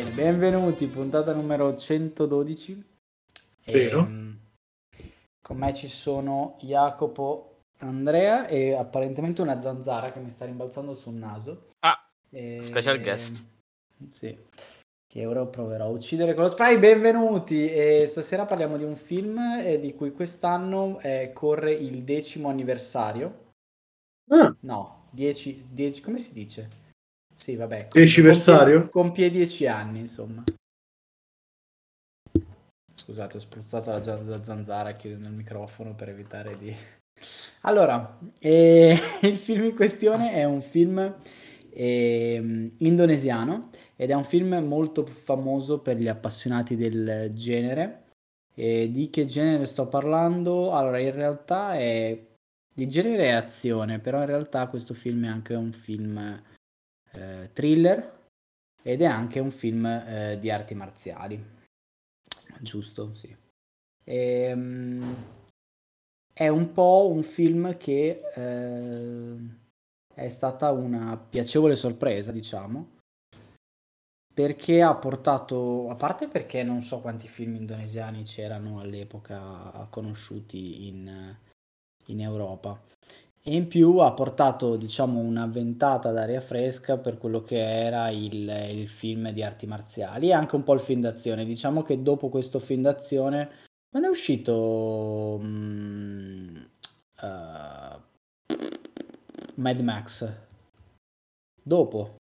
bene, benvenuti, puntata numero 112. Vero. Ehm, con me ci sono Jacopo, Andrea e apparentemente una zanzara che mi sta rimbalzando sul naso. Ah, E- special guest. Sì, che ora proverò a uccidere con lo spray. Benvenuti! E stasera parliamo di un film eh, di cui quest'anno eh, corre il decimo anniversario. Ah, No, 10, 10 come si dice? Sì, vabbè. Deciversario? Compie, compie 10 anni, insomma. Scusate, ho spruzzato la, la zanzara chiudendo il microfono per evitare di... Allora, eh, il film in questione è un film ehm, indonesiano ed è un film molto famoso per gli appassionati del genere. E di che genere sto parlando? Allora, in realtà è il genere è azione, però in realtà questo film è anche un film eh, thriller ed è anche un film eh, di arti marziali. Giusto, sì. Ehm, è un po' un film che eh, è stata una piacevole sorpresa, diciamo, perché ha portato, a parte perché non so quanti film indonesiani c'erano all'epoca conosciuti in, in Europa. E in più ha portato, diciamo, una ventata d'aria fresca per quello che era il, il film di arti marziali e anche un po' il film d'azione. Diciamo che dopo questo film d'azione, quando è uscito mm, eh, Mad Max? Dopo.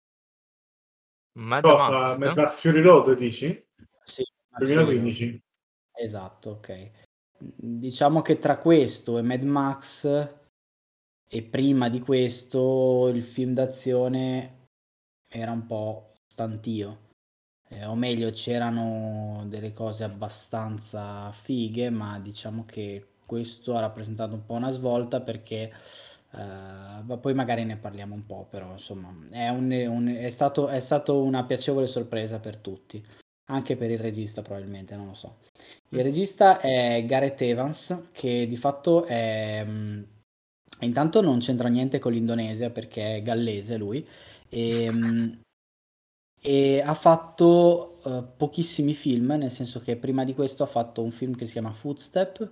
Mad cosa? Max, Mad Max Fury Road dici? Sì, 2015. Esatto, ok. Diciamo che tra questo e Mad Max e prima di questo il film d'azione era un po' stantio. Eh, o meglio, c'erano delle cose abbastanza fighe, ma diciamo che questo ha rappresentato un po' una svolta perché eh, ma poi magari ne parliamo un po', però insomma è, un- un- è stato, è stato una piacevole sorpresa per tutti, anche per il regista probabilmente, non lo so. Il regista è Gareth Evans, che di fatto è... Intanto non c'entra niente con l'Indonesia perché è gallese lui e, mh, e ha fatto eh, pochissimi film, nel senso che prima di questo ha fatto un film che si chiama Footstep,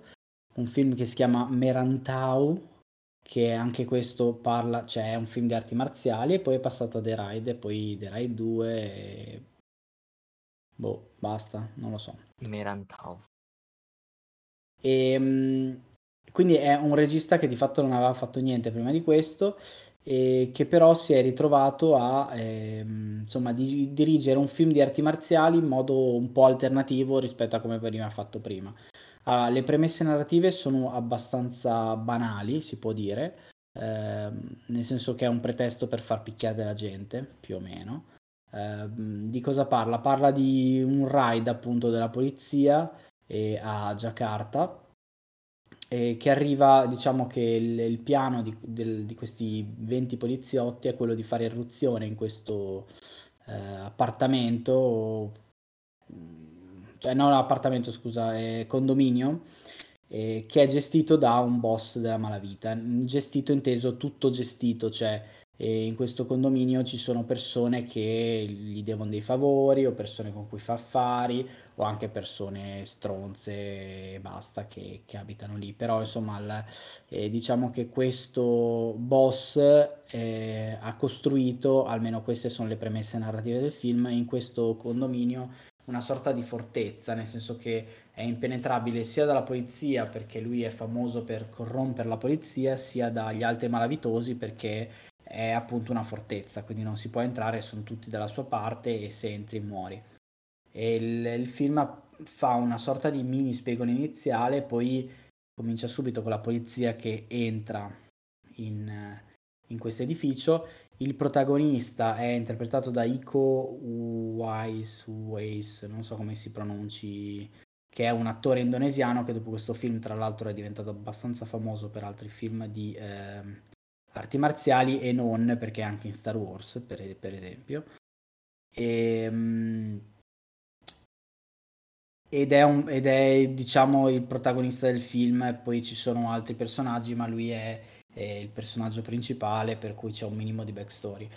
un film che si chiama Merantau, che anche questo parla, cioè è un film di arti marziali e poi è passato a The Ride e poi The Ride 2 e... boh, basta, non lo so. Merantau. E, mh, quindi è un regista che di fatto non aveva fatto niente prima di questo e che però si è ritrovato a ehm, insomma, di- dirigere un film di arti marziali in modo un po' alternativo rispetto a come veniva fatto prima. Ah, le premesse narrative sono abbastanza banali, si può dire, ehm, nel senso che è un pretesto per far picchiare della gente, più o meno. Ehm, di cosa parla? Parla di un raid appunto della polizia eh, a Giacarta e che arriva, diciamo che il, il piano di, del- di questi 20 poliziotti è quello di fare irruzione in questo eh, appartamento, mm, cioè non appartamento, scusa, è condominio, eh, che è gestito da un boss della malavita. Gestito inteso tutto gestito, cioè eh, in questo condominio ci sono persone che gli devono dei favori o persone con cui fa affari o anche persone stronze e basta che, che abitano lì. Però insomma il- eh, diciamo che questo boss eh, ha costruito, almeno queste sono le premesse narrative del film, in questo condominio una sorta di fortezza, nel senso che è impenetrabile sia dalla polizia perché lui è famoso per corrompere la polizia, sia dagli altri malavitosi perché è appunto una fortezza, quindi non si può entrare, sono tutti dalla sua parte e se entri muori. E il, il film fa una sorta di mini spiegone iniziale, poi comincia subito con la polizia che entra in, in questo edificio. Il protagonista è interpretato da Iko Uwais, non so come si pronunci, che è un attore indonesiano che dopo questo film, tra l'altro, è diventato abbastanza famoso per altri film di ehm, arti marziali e non, perché anche in Star Wars, per, per esempio. Ehm, ed è, un- ed è, diciamo, il protagonista del film, e poi ci sono altri personaggi, ma lui è, è il personaggio principale, per cui c'è un minimo di backstory.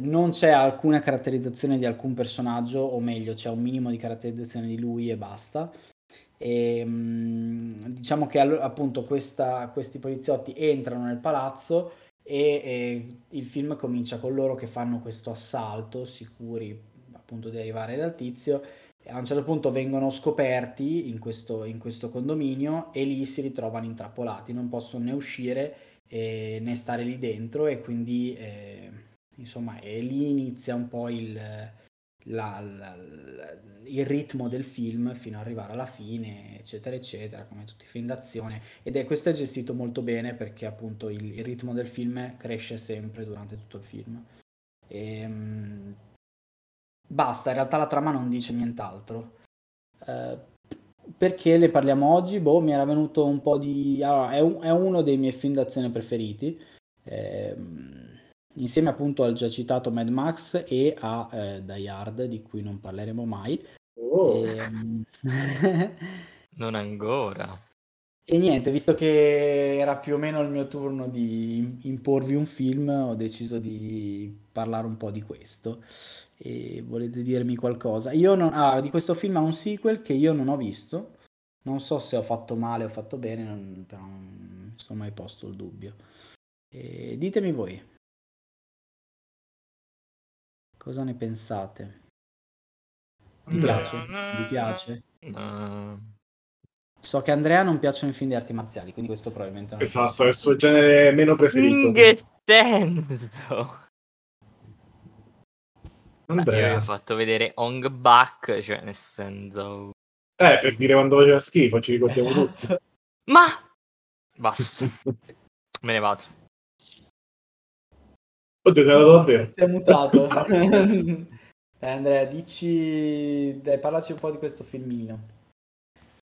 non c'è alcuna caratterizzazione di alcun personaggio, o meglio, c'è un minimo di caratterizzazione di lui e basta. E, mh, diciamo che appunto questa, questi poliziotti entrano nel palazzo e, e, il film comincia con loro che fanno questo assalto, sicuri appunto di arrivare dal tizio. E a un certo punto vengono scoperti in questo, in questo condominio e lì si ritrovano intrappolati, non possono né uscire eh, né stare lì dentro e quindi eh, insomma e lì inizia un po' il, la, la, il ritmo del film fino ad arrivare alla fine, eccetera, eccetera, come tutti i film d'azione. Ed è questo è gestito molto bene perché appunto il, il ritmo del film cresce sempre durante tutto il film. E, um, basta, in realtà la trama non dice nient'altro. Uh, perché ne parliamo oggi? Boh, mi era venuto un po' di... Allora, è, un, è uno dei miei film d'azione preferiti. Eh, insieme appunto al già citato Mad Max e a eh, Die Hard, di cui non parleremo mai. Oh. E, ehm, non ancora. E niente, visto che era più o meno il mio turno di imporvi un film, ho deciso di parlare un po' di questo. E volete dirmi qualcosa? Io non... Ah, di questo film ha un sequel che io non ho visto. Non so se ho fatto male o fatto bene, non... però non mi sono mai posto il dubbio. E ditemi voi. Cosa ne pensate? Vi piace? Vi piace? No. So che a Andrea non piacciono i film di arti marziali, quindi questo probabilmente non Esatto, è il suo genere meno preferito. In che senso? Andrea. Io ho fatto vedere Hong Bak, cioè nel senso... Eh, per dire quando faceva schifo, ci ricordiamo Esatto. tutti. Ma! Basta, me ne vado. Oddio, sei andato davvero. Si è mutato. Dai, Andrea, dici... Dai, parlaci un po' di questo filmino.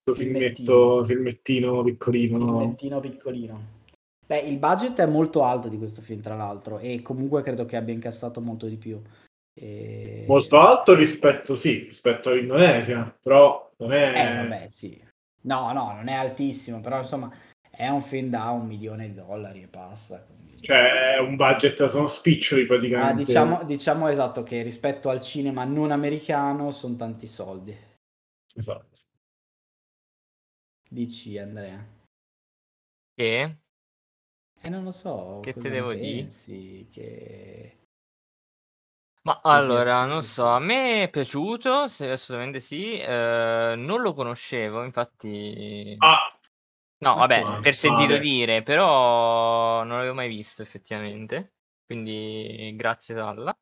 Questo filmetto, filmettino piccolino. Filmettino piccolino. Beh, il budget è molto alto di questo film, tra l'altro, e comunque credo che abbia incassato molto di più. E... Molto alto rispetto, sì, rispetto all'Indonesia, però non è... Eh, vabbè, sì. No, no, non è altissimo, però insomma è un film da un milione di dollari e passa. Quindi... Cioè, è un budget, sono spiccioli praticamente. Ah, diciamo, diciamo esatto che rispetto al cinema non americano sono tanti soldi. Esatto. Dici, Andrea. Che? Eh, non lo so. Che te ne devo dire? pensi? Che... Ma allora, non so, a me è piaciuto, assolutamente sì, eh, non lo conoscevo, infatti... Ah, No, vabbè, per sentito male. dire, però non l'avevo mai visto effettivamente, quindi grazie Salla.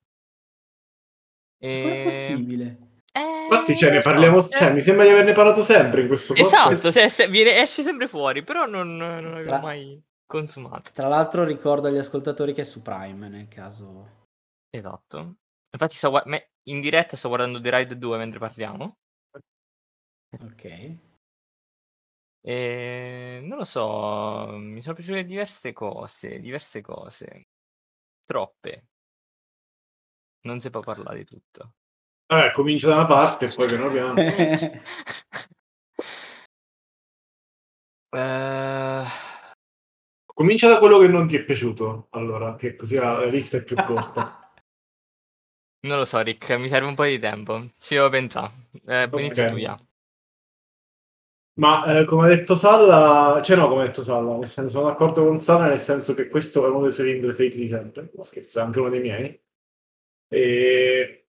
Come è E... possibile? Eh, infatti, cioè, ne parliamo, eh, cioè, mi sembra di averne parlato sempre in questo Esatto, podcast. se- se- viene- esce sempre fuori, però non, non l'avevo Tra- mai consumato. Tra l'altro ricordo agli ascoltatori che è su Prime nel caso... Esatto. Infatti sto in diretta sto guardando The Ride 2 mentre parliamo. Ok. E non lo so, mi sono piaciute diverse cose, diverse cose. Troppe. Non si può parlare di tutto. Vabbè, comincia da una parte e poi piano piano. Eh, Comincia da quello che non ti è piaciuto, allora, che così la lista è più corta. non lo so, Rick, mi serve un po' di tempo. Ci devo pensare. Eh, Ok. inizia tu, ya. Ma eh, come ha detto Salla, cioè no, come ha detto Salla, nel senso, sono d'accordo con Salla nel senso che questo è uno dei suoi film preferiti di sempre, ma scherzo, è anche uno dei miei. E...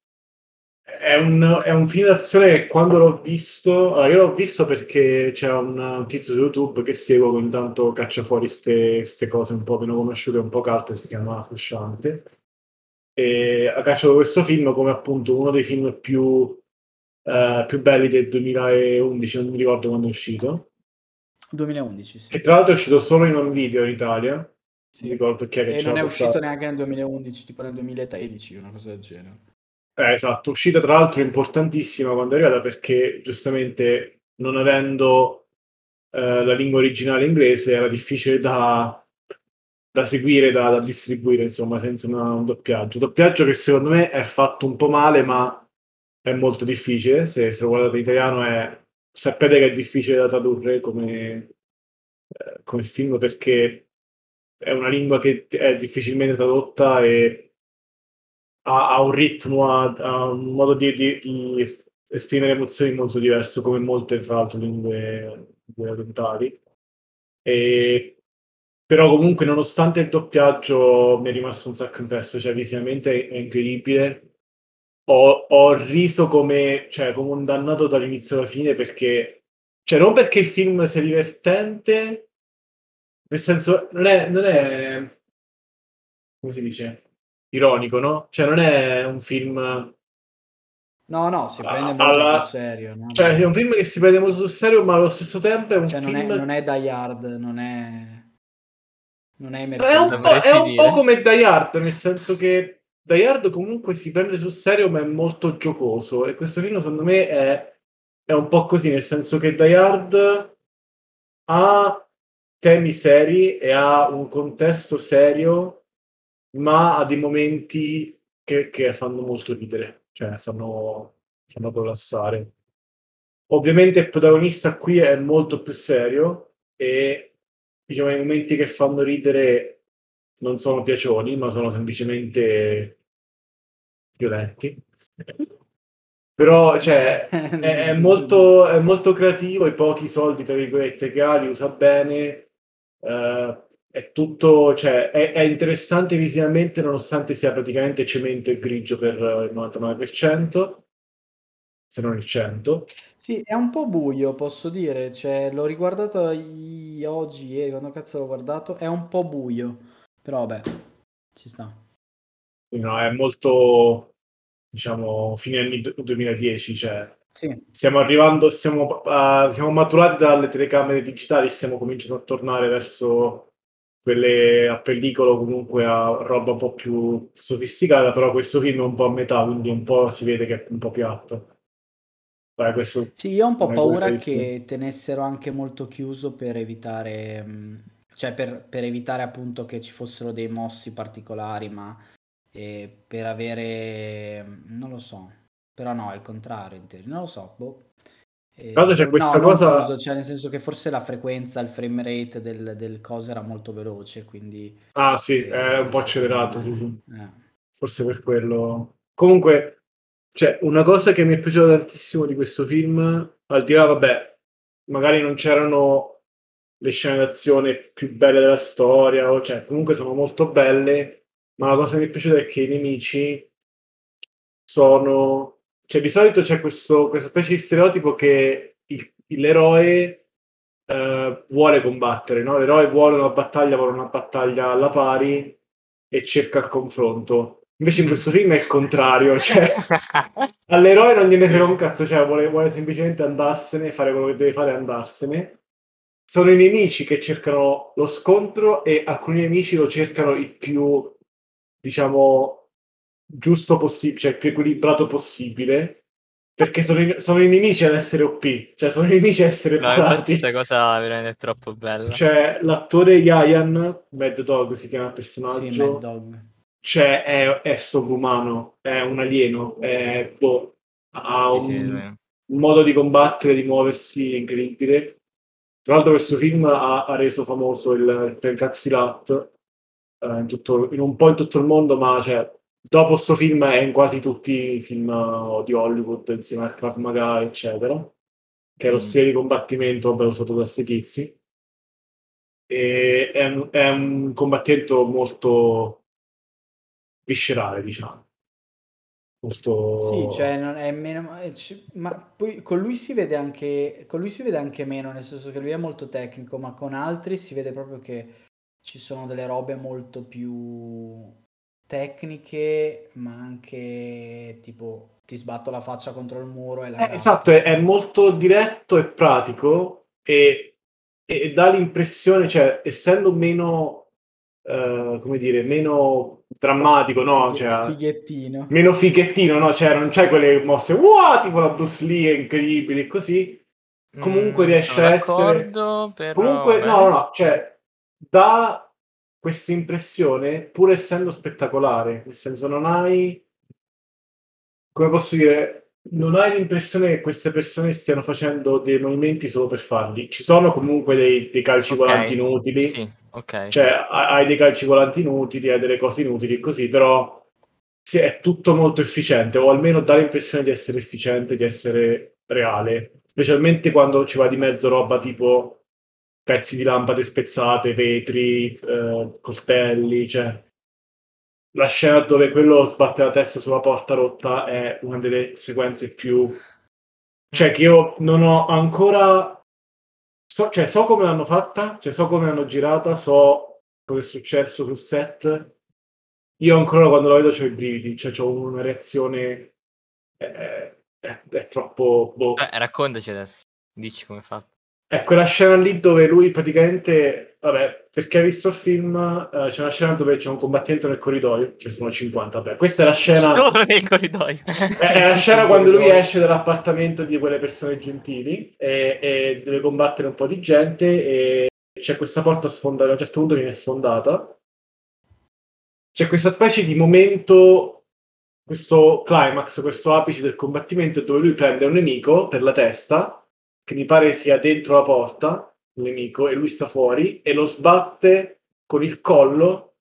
È un, è un film d'azione che quando l'ho visto, allora io l'ho visto perché c'è un, tizio su YouTube che seguo che ogni tanto caccia fuori queste cose un po' meno conosciute, un po' calte, si chiama Frusciante. E ha cacciato questo film come appunto uno dei film più, eh, più belli del 2011, non mi ricordo quando è uscito. 2011, sì. Che tra l'altro è uscito solo in un video in Italia. Non Sì. mi ricordo chi è che E non è portato. uscito neanche nel 2011, tipo nel 2013, una cosa del genere. Eh, esatto, uscita tra l'altro importantissima quando è arrivata perché giustamente non avendo eh, la lingua originale inglese era difficile da, da seguire, da, da distribuire, insomma, senza una- un doppiaggio. Doppiaggio che secondo me è fatto un po' male, ma è molto difficile. Se, se lo guardate in italiano è... sapete che è difficile da tradurre come, eh, come film perché è una lingua che è difficilmente tradotta e ha, ha un ritmo, ha, ha un modo di, di, di, esprimere emozioni molto diverso, come molte, tra l'altro, lingue, lingue orientali. E, però comunque, nonostante il doppiaggio, mi è rimasto un sacco impresso, cioè visivamente è incredibile. Ho, ho riso come, cioè, come un dannato dall'inizio alla fine perché, cioè, non perché il film sia divertente, nel senso, non è, non è come si dice? Ironico, no? Cioè, non è un film. No, no, si prende molto alla... sul serio. No? Cioè, è un film che si prende molto sul serio, ma allo stesso tempo è un cioè, film. Non è, non è Die Hard, non è. Non è. È un, po', è un po' come Die Hard, nel senso che Die Hard comunque si prende sul serio, ma è molto giocoso. E questo film, secondo me, è, è un po' così, nel senso che Die Hard ha temi seri e ha un contesto serio, ma ha dei momenti che, che fanno molto ridere, cioè fanno, fanno collassare. Ovviamente il protagonista qui è molto più serio e diciamo i momenti che fanno ridere non sono piacioni, ma sono semplicemente violenti. Però cioè, è, è, molto, è molto creativo, i pochi soldi, tra virgolette, che ha li usa bene Uh, è tutto, cioè, è, è, interessante visivamente nonostante sia praticamente cemento e grigio per il 99%, se non il 100%. Sì, è un po' buio, posso dire, cioè, l'ho riguardato oggi, ieri, quando cazzo l'ho guardato, è un po' buio, però vabbè, ci sta. No, è molto, diciamo, fine anni 2010, cioè sì. Stiamo arrivando, siamo, uh, siamo maturati dalle telecamere digitali, stiamo cominciando a tornare verso quelle a pellicolo, comunque a roba un po' più sofisticata, però questo film è un po' a metà, quindi un po' si vede che è un po' piatto. Beh, questo sì, io ho un po' paura che tenessero anche molto chiuso per evitare, mm, cioè per, per evitare appunto che ci fossero dei mossi particolari, ma eh, per avere, non lo so, però no, è il contrario, in teoria. non lo so, boh. Eh, c'è questa no, cosa... Uso, cioè nel senso che forse la frequenza, il frame rate del, del coso era molto veloce, quindi... Ah sì, eh, è un po' accelerato, sì sì. Eh. Forse per quello... Comunque, cioè, una cosa che mi è piaciuta tantissimo di questo film, al di là, vabbè, magari non c'erano le scene d'azione più belle della storia, o cioè, comunque sono molto belle, ma la cosa che mi è piaciuta è che i nemici sono cioè, di solito c'è questo, questa specie di stereotipo che il, l'eroe eh, vuole combattere, no? L'eroe vuole una battaglia, vuole una battaglia alla pari e cerca il confronto. Invece in questo film è il contrario, cioè all'eroe non gliene frega un cazzo, cioè vuole, vuole semplicemente andarsene, fare quello che deve fare e andarsene. Sono i nemici che cercano lo scontro e alcuni nemici lo cercano il più, diciamo, giusto possibile, cioè più equilibrato possibile, perché sono i, sono i nemici ad essere OP, cioè sono i nemici ad essere no, parati. Questa cosa veramente troppo bella. Cioè, l'attore Yayan, Mad Dog si chiama il personaggio, sì, Mad Dog. Cioè, è, è sovrumano, è un alieno, è, boh, ha sì, un, sì, un, modo di combattere, di muoversi incredibile. Tra l'altro questo film ha, ha reso famoso il, il Pencaxilat eh, in, in un po' in tutto il mondo, ma cioè, dopo sto film è in quasi tutti i film uh, di Hollywood insieme al Krav Maga eccetera che è lo mm. stile di combattimento vabbè, usato da questi tizi e è è un combattimento molto viscerale diciamo molto sì cioè non è meno ma poi con lui si vede anche con lui si vede anche meno nel senso che lui è molto tecnico ma con altri si vede proprio che ci sono delle robe molto più tecniche, ma anche tipo ti sbatto la faccia contro il muro e la eh, esatto, è, è, molto diretto e pratico e, e dà l'impressione, cioè, essendo meno, uh, come dire, meno drammatico, no? Cioè, fighettino. Meno fighettino, no? Cioè, non c'è quelle mosse, wow, tipo la Bruce Lee, incredibili, così. Comunque mm, riesce a essere... Però... Comunque, no, no, no, cioè, da questa impressione, pur essendo spettacolare, nel senso non hai, come posso dire, non hai l'impressione che queste persone stiano facendo dei movimenti solo per farli. Ci sono comunque dei, dei calci okay. volanti inutili, sì, okay. cioè hai dei calci volanti inutili, hai delle cose inutili così, però sì, è tutto molto efficiente, o almeno dà l'impressione di essere efficiente, di essere reale, specialmente quando ci va di mezzo roba tipo pezzi di lampade spezzate, vetri, eh, coltelli, cioè la scena dove quello sbatte la testa sulla porta rotta è una delle sequenze più... Cioè che io non ho ancora... So, cioè, so come l'hanno fatta, cioè, so come l'hanno girata, so cosa è successo sul set. Io ancora quando la vedo ho i brividi, cioè ho una reazione... È, è, è troppo... Boh. Eh, raccontaci adesso, dici come è fatto. È quella scena lì dove lui praticamente, vabbè, perché hai visto il film, uh, c'è una scena dove c'è un combattimento nel corridoio, ci sono 50, vabbè, questa è la scena... Solo nel corridoio. È, è la scena quando lui esce dall'appartamento di quelle persone gentili e, e, deve combattere un po' di gente e c'è questa porta sfondata, a un certo punto viene sfondata. C'è questa specie di momento, questo climax, questo apice del combattimento dove lui prende un nemico per la testa che mi pare sia dentro la porta, il nemico, e lui sta fuori, e lo sbatte con il collo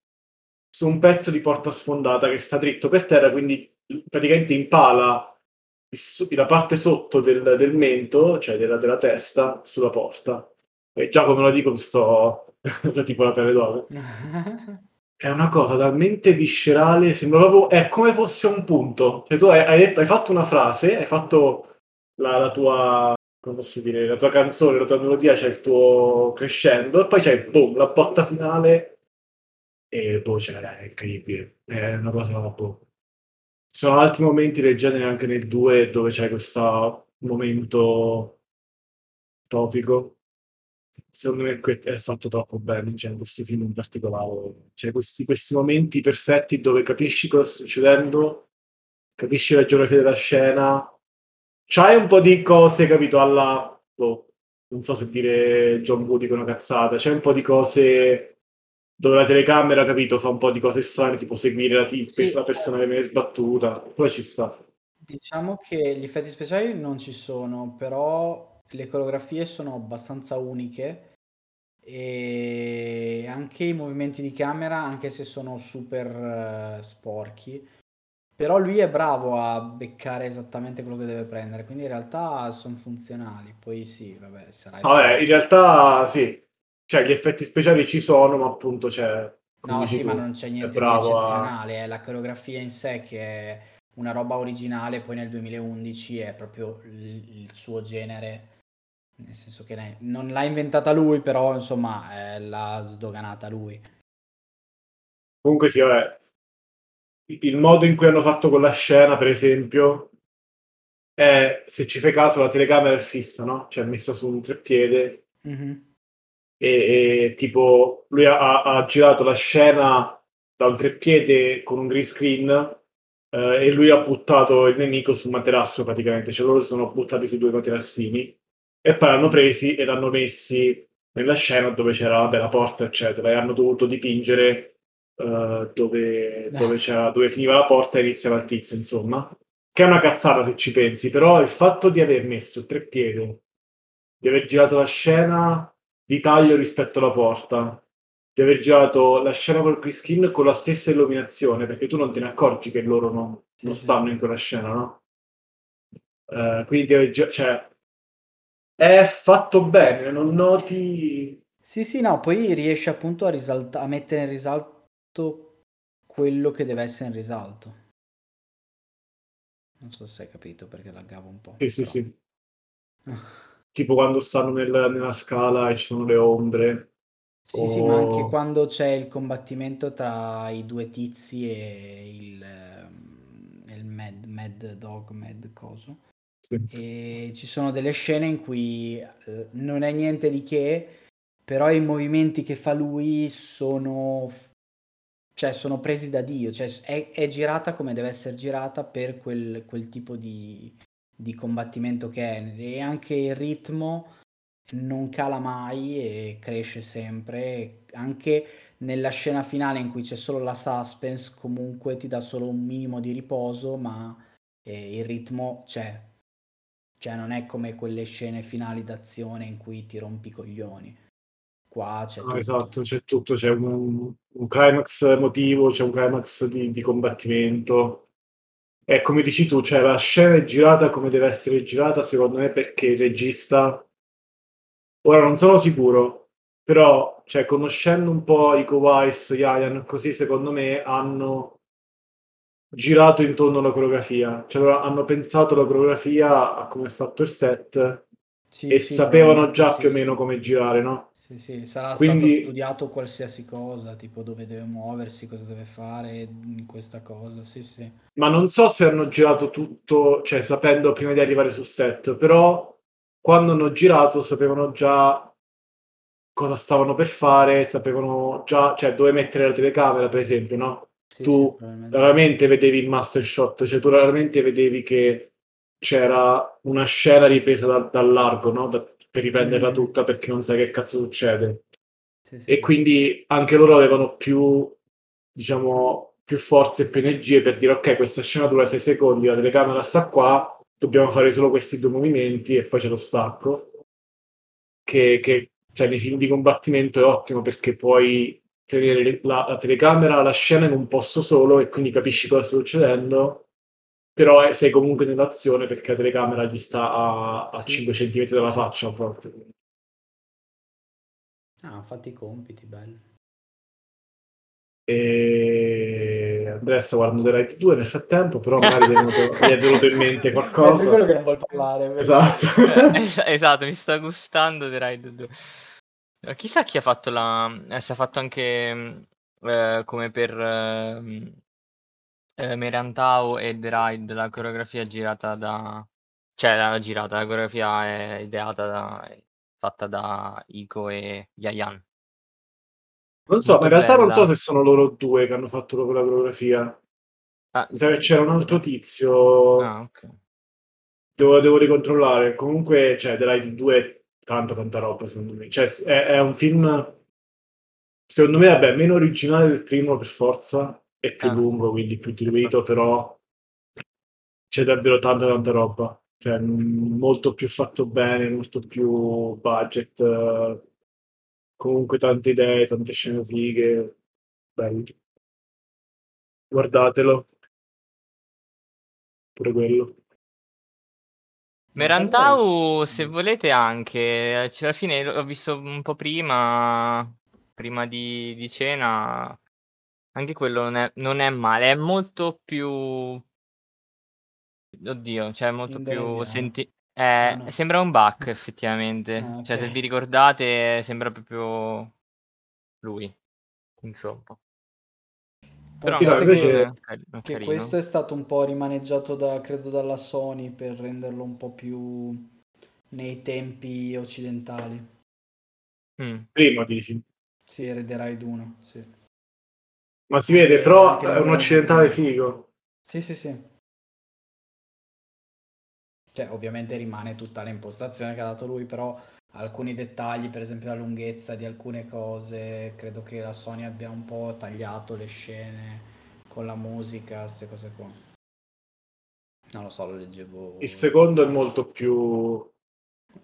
su un pezzo di porta sfondata che sta dritto per terra, quindi praticamente impala la parte sotto del, del mento, cioè della, della, testa, sulla porta. E già come lo dico, sto tipo la pelle d'oro. È una cosa talmente viscerale, sembra proprio, è come fosse un punto. Cioè tu hai, hai, detto, hai fatto una frase, hai fatto la, la tua come posso dire, la tua canzone, la tua melodia c'è il tuo crescendo e poi c'è boom, la botta finale e boh, cioè, è incredibile, è una cosa boh. Ci sono altri momenti del genere anche nel 2 dove c'è questo momento topico. Secondo me è fatto troppo bene, cioè, questi film in particolare. Cioè, questi, questi momenti perfetti dove capisci cosa sta succedendo, capisci la geografia della scena, c'hai un po' di cose, capito, alla... Boh, non so se dire John Woo dico una cazzata, c'è un po' di cose dove la telecamera, capito, fa un po' di cose strane, tipo seguire la, t- sì. la persona che viene sbattuta, poi ci sta. Diciamo che gli effetti speciali non ci sono, però le coreografie sono abbastanza uniche e anche i movimenti di camera, anche se sono super uh, sporchi, però lui è bravo a beccare esattamente quello che deve prendere, quindi in realtà sono funzionali. Poi sì, vabbè, sarà... Vabbè, in realtà sì, cioè gli effetti speciali ci sono, ma appunto c'è... No, sì, tu, ma non c'è niente di eccezionale, a... è la coreografia in sé che è una roba originale, poi nel 2011 è proprio il, il suo genere, nel senso che non l'ha inventata lui, però insomma eh, l'ha sdoganata lui. Comunque sì, vabbè, il modo in cui hanno fatto quella scena, per esempio, è, se ci fai caso, la telecamera è fissa, no? Cioè, messa su un treppiede. Mm-hmm. E, e, tipo, lui ha, ha, girato la scena da un treppiede con un green screen eh, e lui ha buttato il nemico sul materasso praticamente. Cioè, loro si sono buttati su due materassini e poi l'hanno presi e l'hanno messi nella scena dove c'era vabbè, la porta, eccetera, e hanno dovuto dipingere uh, dove, dove, dove, finiva la porta e iniziava il tizio, insomma. Che è una cazzata se ci pensi, però il fatto di aver messo il treppiede, di aver girato la scena di taglio rispetto alla porta, di aver girato la scena col quick skin con la stessa illuminazione, perché tu non te ne accorgi che loro non, non stanno in quella scena, no? Uh, quindi cioè, è fatto bene, non noti... Sì, sì, no, poi riesce appunto a, risalta- a mettere in risalto quello che deve essere in risalto. Non so se hai capito perché laggavo un po'. Sì, sì, sì. tipo quando stanno nel, nella scala e ci sono le ombre. Sì, o... sì, ma anche quando c'è il combattimento tra i due tizi e il, ehm, il Mad, Mad Dog, Mad Coso. Sì. E ci sono delle scene in cui eh, non è niente di che, però i movimenti che fa lui sono cioè sono presi da Dio, cioè è, è girata come deve essere girata per quel, quel tipo di, di, combattimento che è. E anche il ritmo non cala mai e cresce sempre, anche nella scena finale in cui c'è solo la suspense comunque ti dà solo un minimo di riposo ma eh, il ritmo c'è, cioè non è come quelle scene finali d'azione in cui ti rompi i coglioni Qua c'è tutto. esatto, c'è tutto, c'è un, un climax emotivo, c'è un climax di, di combattimento. E come dici tu, cioè la scena è girata come deve essere girata, secondo me, perché il regista... Ora non sono sicuro, però, cioè, conoscendo un po' Iko Weiss, Yayan, così, secondo me, hanno girato intorno alla coreografia. Cioè, hanno pensato la coreografia a come è fatto il set Sì, e sì, sapevano già più o meno come girare, no? Sì, sì, sarà Quindi- stato studiato qualsiasi cosa, tipo dove deve muoversi, cosa deve fare in questa cosa. Sì, sì. Ma non so se hanno girato tutto, cioè sapendo prima di arrivare sul set, però quando hanno girato sapevano già cosa stavano per fare, sapevano già, cioè dove mettere la telecamera, per esempio, no? Sì, Tu sì. Raramente vedevi il master shot, cioè tu raramente vedevi che c'era una scena ripresa da- dal largo, no? Da- per riprenderla Mm. tutta perché non sai che cazzo succede. Sì, sì, E quindi anche loro avevano più, diciamo, più forze e più energie per dire ok, questa scena dura 6 secondi, la telecamera sta qua, dobbiamo fare solo questi due movimenti e poi c'è lo stacco. Che, che cioè, nei film di combattimento è ottimo perché puoi tenere la, la telecamera, la scena in un posto solo e quindi capisci cosa sta succedendo, però eh, sei comunque nell'azione perché la telecamera gli sta a, a Sì. 5 cm dalla faccia a volte. Ah, fatti i compiti, bello. E Andrea sta guardando The Right 2 nel frattempo, però magari gli è venuto, gli è venuto in mente È qualcosa. quello che non vuoi parlare. Esatto. Eh, es- esatto, mi sta gustando The Ride 2. Eh, Chissà chi ha fatto la... eh, se ha fatto anche mh, eh, come per ehm, eh, Merantau e The Ride la coreografia girata da... Cioè, la girata, la coreografia è ideata da... è fatta da Iko e Yayan. Non so, Molto ma in realtà non bella. so se sono loro due che hanno fatto proprio la coreografia. Ah, Mi sa che c'era un altro tizio. Ah, ok. Devo, devo ricontrollare. Comunque, cioè, The Right 2 è tanta, tanta roba, secondo me. Cioè, è, è un film, secondo me, vabbè, meno originale del primo, per forza. È più Ah. lungo, quindi più diluito, però c'è davvero tanta, tanta roba. Cioè, m- molto più fatto bene, molto più budget. eh, comunque tante idee, tante scene fighe. Bello. Guardatelo. Pure quello. Merantau, se volete anche, cioè, alla fine l'ho visto un po' prima, prima di, di cena, anche quello non è, non è male, è molto più, oddio, cioè molto più Indonesiano. senti... eh, Ah, no. sembra un Bach effettivamente, Ah, cioè se vi ricordate sembra proprio lui, insomma. Però Sì, no, Pensate invece- che, è è che carino. questo è stato un po' rimaneggiato da, credo, dalla Sony per renderlo un po' più nei tempi occidentali. Mm. Primo dici. Sì, The Ride 1, sì. Ma si vede, però è un occidentale figo. Sì, sì, sì. Cioè, ovviamente rimane tutta l'impostazione che ha dato lui, però alcuni dettagli, per esempio la lunghezza di alcune cose, credo che la Sony abbia un po' tagliato le scene con la musica, queste cose qua. Non lo so, lo leggevo. Il secondo è molto più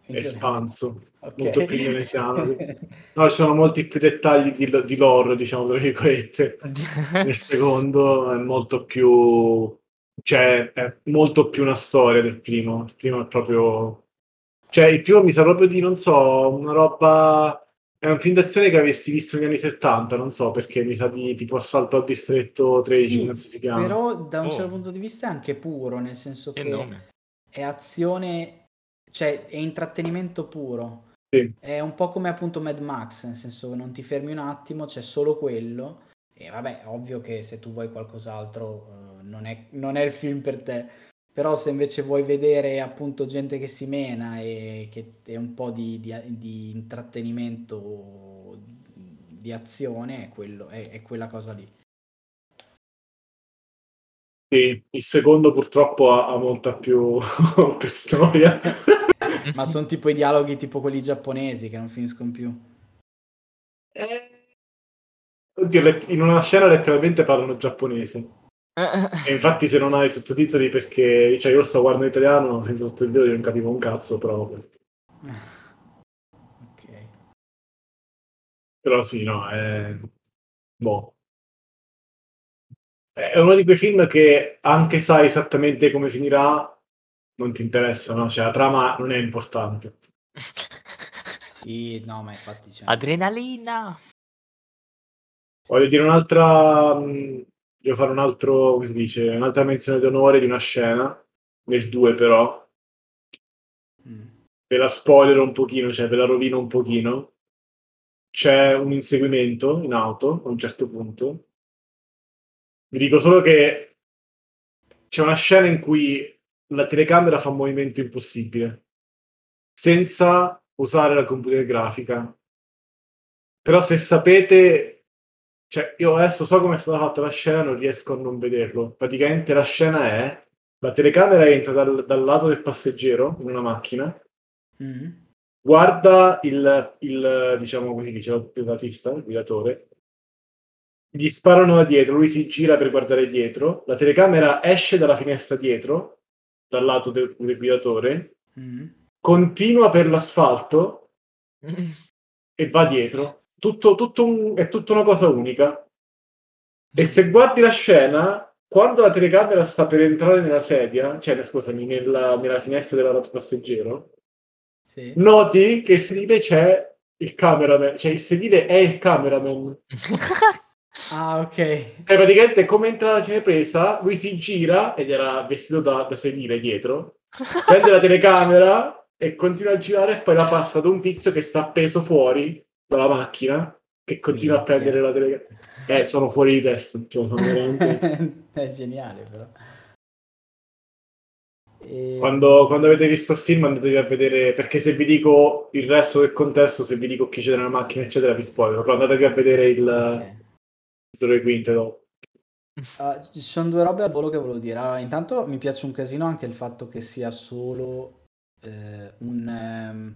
espanso, Ok. molto più indonesiano. sì. No, ci sono molti più dettagli di, di lore, diciamo, tra virgolette. Nel secondo è molto più... cioè, è molto più una storia del primo. Il primo è proprio... Cioè, il primo mi sa proprio di, non so, una roba... È un film d'azione che avresti visto negli anni 70, non so perché, mi sa di tipo Assalto al Distretto 13, Sì, si chiama. però da un Oh. certo punto di vista è anche puro, nel senso Che che è azione, cioè è intrattenimento puro. Sì. È un po' come appunto Mad Max, nel senso che non ti fermi un attimo, c'è solo quello. E vabbè, ovvio che se tu vuoi qualcos'altro eh, non, è, non è il film per te. Però se invece vuoi vedere appunto gente che si mena e che è un po' di, di- di intrattenimento, di azione, è, quello, è, è quella cosa lì. Sì, il secondo purtroppo ha, ha molta più, più storia. Ma sono tipo i dialoghi tipo quelli giapponesi che non finiscono più. Eh, Oddio, in una scena letteralmente parlano giapponese. E infatti se non hai sottotitoli perché... Cioè io lo sto guardando in italiano senza sottotitoli non capivo un cazzo, però... vabbè. Però sì, no, è... Boh. È uno di quei film che anche sai esattamente come finirà, non ti interessa, no? Cioè la trama non è importante. Sì, no, ma infatti c'è... Adrenalina! Voglio dire un'altra... mh, Devo fare un altro, come si dice, un'altra menzione d'onore di una scena, nel 2 però, Mm. ve la spoilerò un pochino, cioè ve la rovino un pochino. C'è un inseguimento in auto a un certo punto. Vi dico solo che c'è una scena in cui la telecamera fa un movimento impossibile senza usare la computer grafica. Però se sapete, cioè io adesso so come è stata fatta la scena, non riesco a non vederlo. Praticamente la scena è la telecamera entra dal, dal lato del passeggero in una macchina Mm. guarda il, il diciamo così dice il il guidatore, gli sparano da dietro, lui si gira per guardare dietro, la telecamera esce dalla finestra dietro, dal lato del, del guidatore, Mm. continua per l'asfalto e va dietro. Tutto, tutto un- è tutta una cosa unica. E se guardi la scena, quando la telecamera sta per entrare nella sedia, cioè scusami, nella, nella finestra del lato passeggero, Sì. noti che il sedile c'è il cameraman, cioè il sedile è il cameraman. Ah, ok. Cioè, praticamente come entra la cinepresa, lui si gira ed era vestito da, da sedile dietro, prende la telecamera e continua a girare e poi la passa ad un tizio che sta appeso fuori dalla macchina, che continua a Minchia. prendere la telecamera. Eh, sono fuori di testa, cioè, sono veramente... È geniale, però. E- Quando, quando avete visto il film andatevi a vedere, perché se vi dico il resto del contesto, se vi dico chi c'è nella macchina, eccetera, vi spoiler, però andatevi a vedere il Ok. Titolo di quinte dopo. Ah, ci sono due robe al volo che volevo dire. Allora, intanto mi piace un casino anche il fatto che sia solo eh, un... ehm,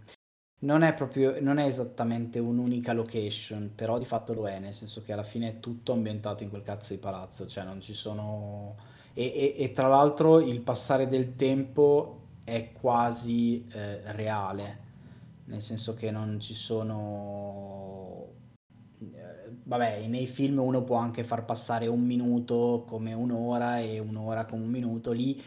non è proprio, non è esattamente un'unica location, però di fatto lo è, nel senso che alla fine è tutto ambientato in quel cazzo di palazzo, cioè non ci sono... E, e- e tra l'altro il passare del tempo è quasi eh, reale, nel senso che non ci sono... Vabbè, nei film uno può anche far passare un minuto come un'ora e un'ora come un minuto, lì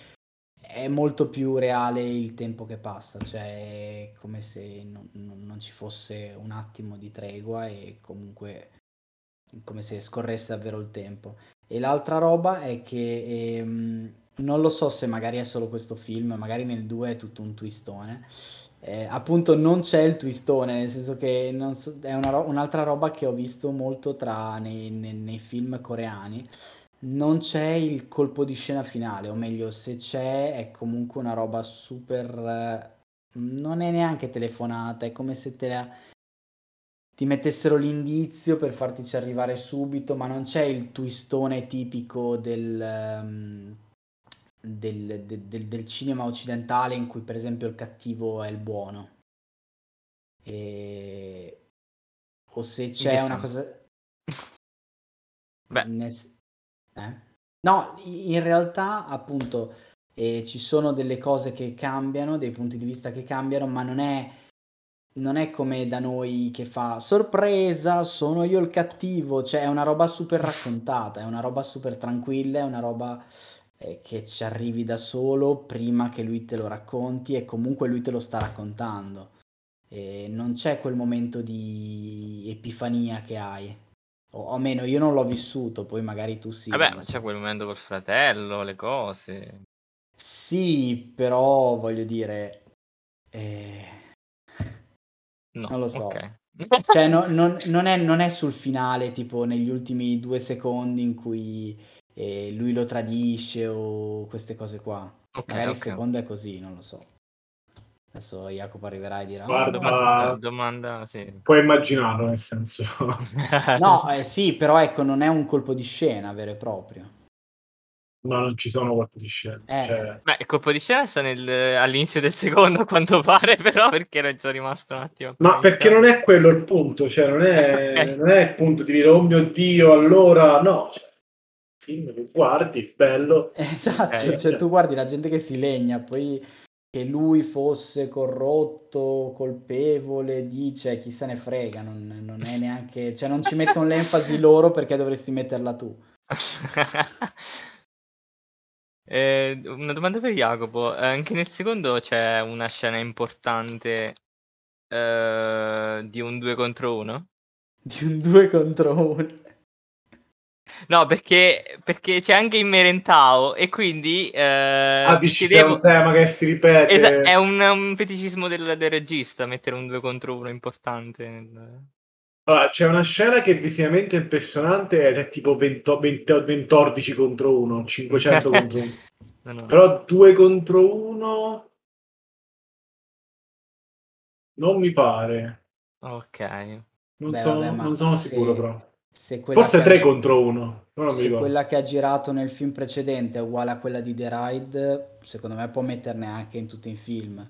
è molto più reale il tempo che passa, cioè è come se non- non ci fosse un attimo di tregua e comunque come se scorresse davvero il tempo. E l'altra roba è che ehm, non lo so se magari è solo questo film, magari nel 2 è tutto un twistone. Eh, appunto non c'è il twistone, nel senso che so- è ro- un'altra roba che ho visto molto tra nei, nei- nei film coreani. Non c'è il colpo di scena finale, o meglio, se c'è è comunque una roba super... eh, non è neanche telefonata, è come se te la- ti mettessero l'indizio per fartici arrivare subito, ma non c'è il twistone tipico del, ehm, del, del- del- cinema occidentale in cui per esempio il cattivo è il buono. E... O se c'è una cosa... Beh, Nel s- eh? No, in realtà appunto eh, ci sono delle cose che cambiano, dei punti di vista che cambiano, ma non è, non è come da noi che fa sorpresa, sono io il cattivo, cioè è una roba super raccontata, è una roba super tranquilla, è una roba eh, che ci arrivi da solo prima che lui te lo racconti e comunque lui te lo sta raccontando. E non c'è quel momento di epifania che hai. O almeno io non l'ho vissuto, poi magari tu sì. vabbè, ma c'è quel momento col fratello, le cose. Sì, però voglio dire, eh, No, non lo so. ok. Cioè, no- non, non è, non è sul finale, tipo negli ultimi due secondi in cui eh, lui lo tradisce o queste cose qua. Ok, Magari il ok. secondo è così, non lo so. Adesso Jacopo arriverà e dirà... "Ah, Guarda, no, Domanda, domanda, sì. Puoi immaginarlo, nel senso... No, eh, sì, però ecco, non è un colpo di scena vero e proprio. Ma non ci sono colpi di scena. Eh. Cioè, Beh, il colpo di scena sta nel- all'inizio del secondo, a quanto pare, però, perché ero già rimasto un attimo. Ma perché non è quello il punto, cioè non è, non è il punto di dire oh mio dio, allora no, cioè, film che guardi, bello, Esatto, Ok. cioè tu guardi la gente che si legna, poi che lui fosse corrotto, colpevole, dice chi se ne frega, non, non è neanche, cioè non ci mettono l'enfasi loro perché dovresti metterla tu. eh, una domanda per Jacopo, eh, anche nel secondo c'è una scena importante eh, di un 2 contro 1? Di un 2 contro 1. No, perché, perché c'è anche in Merentau e quindi... Eh, ah, dici chiedevo... è un tema che si ripete. Esa- è un, un feticismo del, del, regista mettere un 2 contro 1 importante. Nel... Allora, c'è una scena che è visivamente impressionante ed è tipo 20, 20, 14 contro 1, 500 contro 1. No, no. Però 2 contro 1 non mi pare. Ok. Non, Beh, sono, vabbè, non sono sicuro però. Forse 3 ha... contro 1. Se quella che ha girato nel film precedente è uguale a quella di The Ride, secondo me può metterne anche in tutti i film.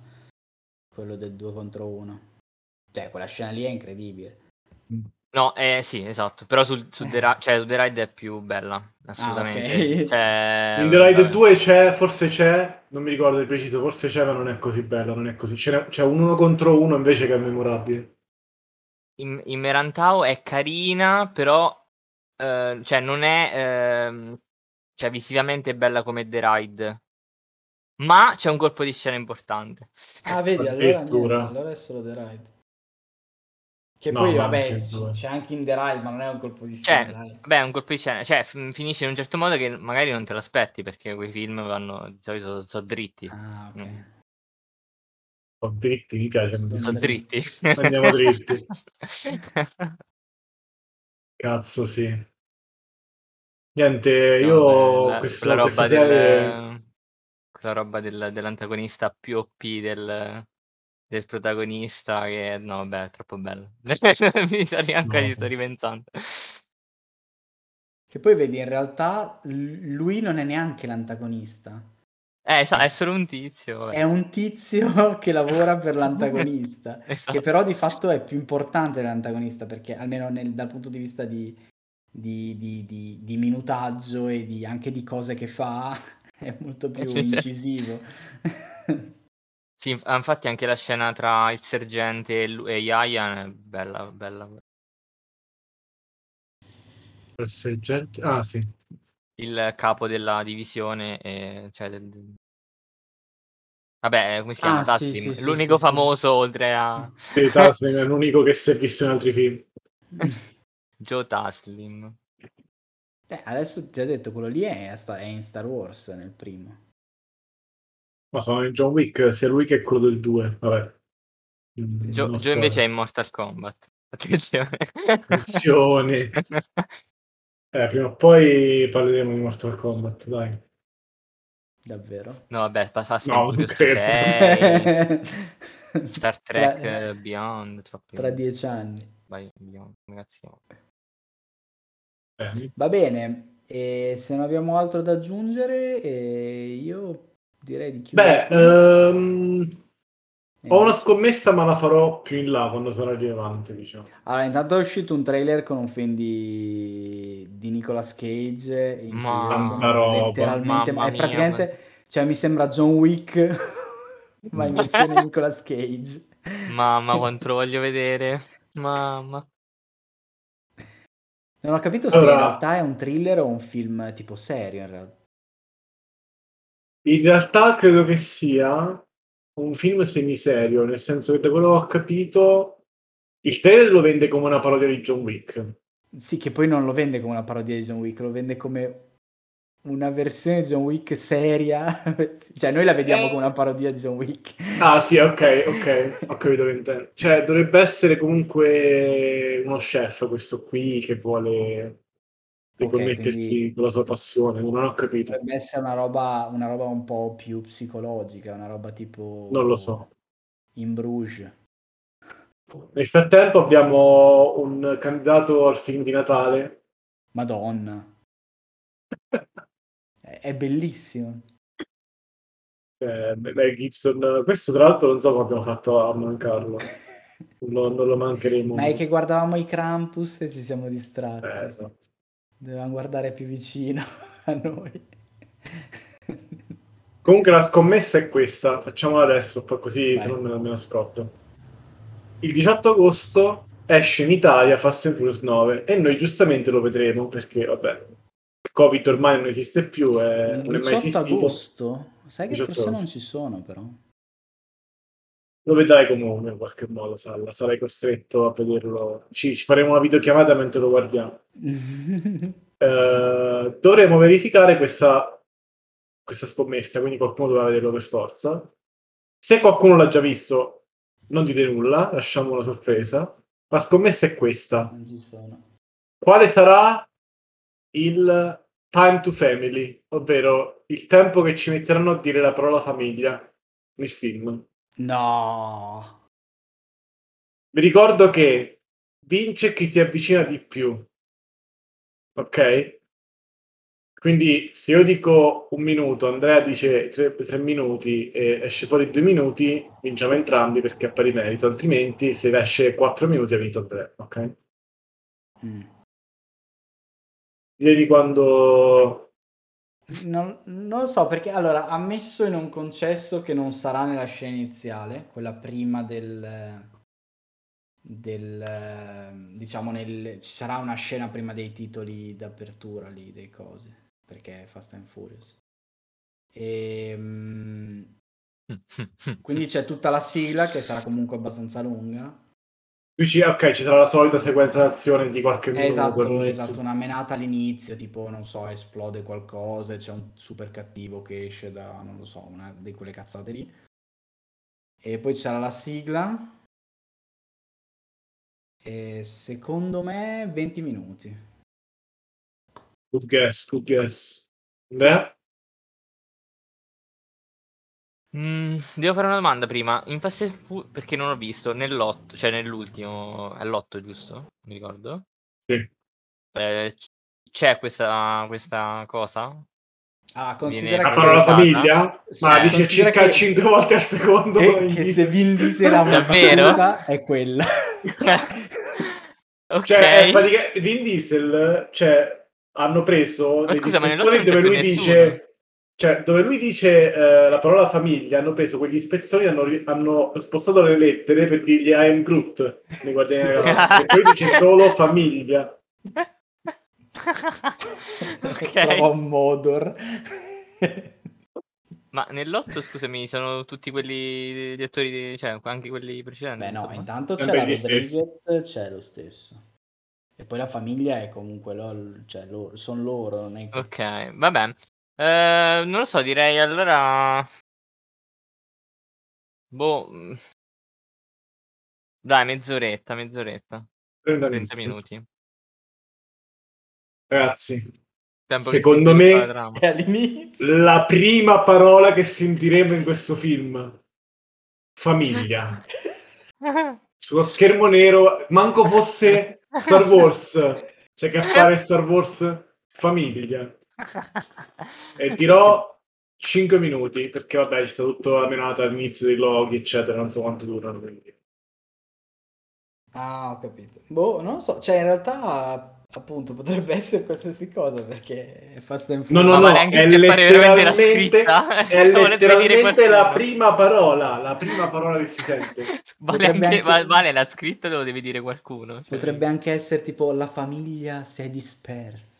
Quello del 2 contro 1. Cioè, quella scena lì è incredibile. No, eh, sì, esatto. Però sul, su The, Ra- cioè, The Ride è più bella, assolutamente. Ah, okay. cioè, in The Ride 2 c'è, forse c'è, non mi ricordo di preciso, forse c'è, ma non è così bella, non è così. C'è, c'è un uno contro uno invece che è memorabile in, in Merantau è carina, però eh, cioè non è eh, cioè visivamente bella come The Ride. Ma c'è un colpo di scena importante. Ah, vedi, allora, niente, allora è solo The Ride. Che no, poi, vabbè, c- c'è anche in The Ride, ma non è un colpo di scena. Cioè, vabbè, è un colpo di scena. Cioè, f- finisce in un certo modo che magari non te lo aspetti, perché quei film vanno, di solito, sono so dritti. Ah, ok. Mm. Sono dritti, mi piace. Sono dritti. Andiamo dritti. Cazzo, sì. Niente, io no, la, questo, quella roba, del, serie... quella roba del, dell'antagonista più OP del, del protagonista che no, vabbè, è troppo bello. mi sto, anche no. sto riventando. Che poi vedi, in realtà lui non è neanche l'antagonista. Eh, esa- è solo un tizio. vabbè. È un tizio che lavora per l'antagonista, che Esatto. però di fatto è più importante dell'antagonista, perché almeno nel- dal punto di vista di, di- di- di- di minutaggio e di- anche di cose che fa, è molto più incisivo. Sì, ah, infatti anche la scena tra il sergente e, lu- e Yaya è bella, bella. Il sergente... Ah, sì. Il capo della divisione, e, cioè del- Vabbè, come si chiama? Ah, sì, Taslim. sì, L'unico sì, sì. famoso oltre a Sì, Taslim è l'unico che si è visto in altri film. Joe Taslim. Eh, adesso ti ho detto, quello lì è, è in Star Wars nel primo. Ma sono in John Wick, sia lui che quello del 2. Vabbè. Mm, Joe, non Joe invece è in Mortal Kombat. Attenzione. Attenzione. Eh, prima o poi parleremo di Mortal Kombat, dai. Davvero? No, vabbè, fa Fast No, and non Furious credo. 6, Star Trek Tra, eh, Beyond, troppi... tra dieci anni. Vai, Beyond, ragazzi. Eh, Va bene, e se non abbiamo altro da aggiungere, eh, io direi di chiudere. Beh, qui. Ho una niente. scommessa, ma la farò più in là quando sarà rilevante, diciamo. Allora, intanto è uscito un trailer con un film di, di Nicolas Cage in Ma... Roba. letteralmente, Mamma è mia, praticamente, cioè mi sembra John Wick, ma in versione Nicolas Cage. Mamma, quanto lo voglio vedere. Mamma. Non ho capito se in Allora, realtà è un thriller o un film tipo serio, in realtà. in realtà credo che sia un film semiserio, nel senso che da quello che ho capito, il trailer lo vende come una parodia di John Wick. Sì, che poi non lo vende come una parodia di John Wick, lo vende come una versione di John Wick seria. Cioè, noi la vediamo come una parodia di John Wick. Ah, sì, ok, ok, ho capito che intendi. Cioè, dovrebbe essere comunque uno chef questo qui che vuole Ok, riconnettersi quindi con la sua passione, non ho capito. dovrebbe essere una roba, una roba un po' più psicologica, una roba Non lo tipo so. in Bruges. Nel frattempo abbiamo un candidato al film di Natale. Madonna, è, bellissimo. Cioè, Mel Gibson. Questo tra l'altro non so come abbiamo fatto a mancarlo. Non, non lo mancheremo. Ma è che guardavamo i Krampus e ci siamo Eh, distratti. esatto. Dovevamo guardare più vicino a noi. Comunque la scommessa è questa, facciamola adesso, così Vai. se non me la, me la scordo. Il 18 agosto esce in Italia Fast and Furious 9 e noi giustamente lo vedremo perché, vabbè, il Covid ormai non esiste più, e Il non è mai 18 esistito. agosto? Sai che 18 forse non agosto. ci sono però. Lo vedrai comunque in qualche modo, Salla, sarai costretto a vederlo. Ci, ci faremo una videochiamata mentre lo guardiamo. Eh, dovremo verificare questa, questa scommessa, quindi qualcuno dovrà vederlo per forza. Se qualcuno l'ha già visto, non dite nulla, lasciamo una sorpresa. La scommessa è questa. Quale sarà il time to family, ovvero il tempo che ci metteranno a dire la parola famiglia nel film? No. Vi ricordo che vince chi si avvicina di più. Ok? Quindi se io dico un minuto, Andrea dice tre, tre minuti e esce fuori due minuti, vinciamo entrambi perché è pari merito, altrimenti se esce quattro minuti ha vinto Andrea, ok? Mm. Vedi quando... Non, non lo so perché allora ha messo in un concesso che non sarà nella scena iniziale, quella prima del, del diciamo nel, ci sarà una scena prima dei titoli d'apertura lì, dei cose, perché è Fast and Furious. E, mm, quindi c'è tutta la sigla che sarà comunque abbastanza lunga. Dici, ok, ci sarà la solita sequenza d'azione di qualche minuto. Esatto, esatto, una menata all'inizio, tipo, non so, esplode qualcosa, c'è un super cattivo che esce da, non lo so, una di quelle cazzate lì. E poi c'era la sigla. E secondo me 20 minuti. Good guess, good guess. Andrea? Mm, devo fare una domanda prima. In Fast and Fu- perché non ho visto nell'otto, cioè nell'ultimo, è l'otto, giusto? Mi ricordo. Sì. Eh, c'è questa, questa cosa? Ah, considera La che, parola Usata? famiglia? Sì, Ma eh, dice circa che- 5 volte al secondo. che, che se Vin Diesel ha una Davvero? battuta è quella. Cioè, è pratica- Vin Diesel, cioè, hanno preso Ma scusa, ma dove lui più dice... Cioè, dove lui dice eh, la parola famiglia, hanno preso quegli spezzoni, hanno, hanno spostato le lettere per dirgli I am Groot nei Guardiani Sì. della Galassia, e poi dice solo famiglia. Ok. un Modor. Ma nell'otto, scusami, sono tutti quelli gli attori, di- cioè anche quelli precedenti. Beh no, insomma. intanto stessi. Rodriguez, c'è lo stesso. E poi la famiglia è comunque loro, cioè loro, sono loro, non è. Ok, vabbè. Eh, non lo so, direi allora... Boh... mm. Dai, mezz'oretta, mezz'oretta. 30 30 minuti. Ragazzi, Tempo che Secondo si me- sviluppa la trama. All'inizio... la prima parola che sentiremo in questo film, famiglia. Sullo schermo nero, manco fosse Star Wars, cioè che appare Star Wars famiglia. E dirò 5 minuti, perché vabbè, c'è sta tutto la menata all'inizio dei loghi, eccetera, non so quanto durano. Quindi. Ah, ho capito. Boh, non lo so, cioè in realtà appunto potrebbe essere qualsiasi cosa perché è Fast and No, Furious. no, Ma no, vale anche è letteralmente, scritta. è letteralmente la prima parola, la prima parola che si sente. Vale, anche, anche- va- vale la scritta lo devi dire qualcuno? Cioè, Potrebbe anche essere tipo la famiglia si è dispersa.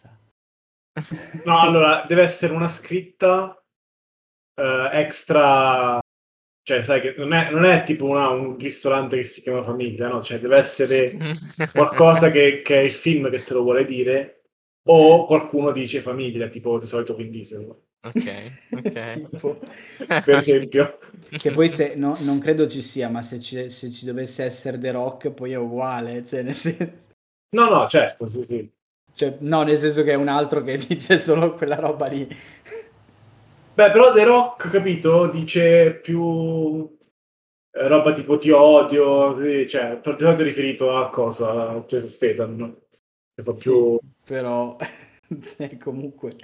No, allora, deve essere una scritta eh, extra, cioè, sai che non è, non è tipo una- un ristorante che si chiama famiglia, no? Cioè, deve essere qualcosa che, che è il film che te lo vuole dire, o qualcuno dice famiglia, tipo di solito Vin Diesel, Ok, ok. Tipo, per esempio. che poi se no, non credo ci sia, ma se ci, se ci dovesse essere The Rock poi è uguale, cioè nel senso... No, no, certo, sì, sì. Cioè, no, nel senso che è un altro che dice solo quella roba lì. Beh, però The Rock, capito, dice più eh, roba tipo ti odio, cioè, per di solito è riferito a cosa? A Jason Statham, no? Che fa più... Sì, però cioè, comunque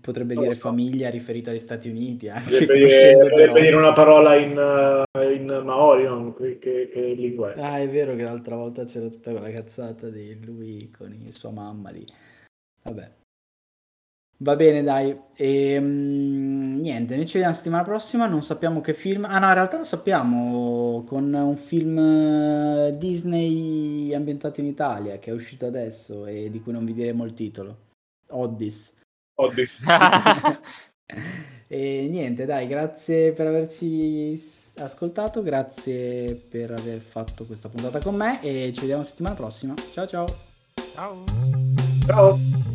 potrebbe Non dire so. famiglia riferito agli Stati Uniti anche Dovrebbe dire, una parola in, eh, in Maori, no? Che, che, che lingua è? Ah, è vero che l'altra volta c'era tutta quella cazzata di lui con sua mamma lì. Vabbè. Va bene, dai. E, mm, niente, noi ci vediamo la settimana prossima. Non sappiamo che film. Ah, no, in realtà lo sappiamo con un film eh, Disney ambientato in Italia che è uscito adesso e di cui non vi diremo il titolo. Oddis. Odyssey. E niente, dai, grazie per averci ascoltato, grazie per aver fatto questa puntata con me e ci vediamo settimana prossima. Ciao ciao. Ciao. Ciao.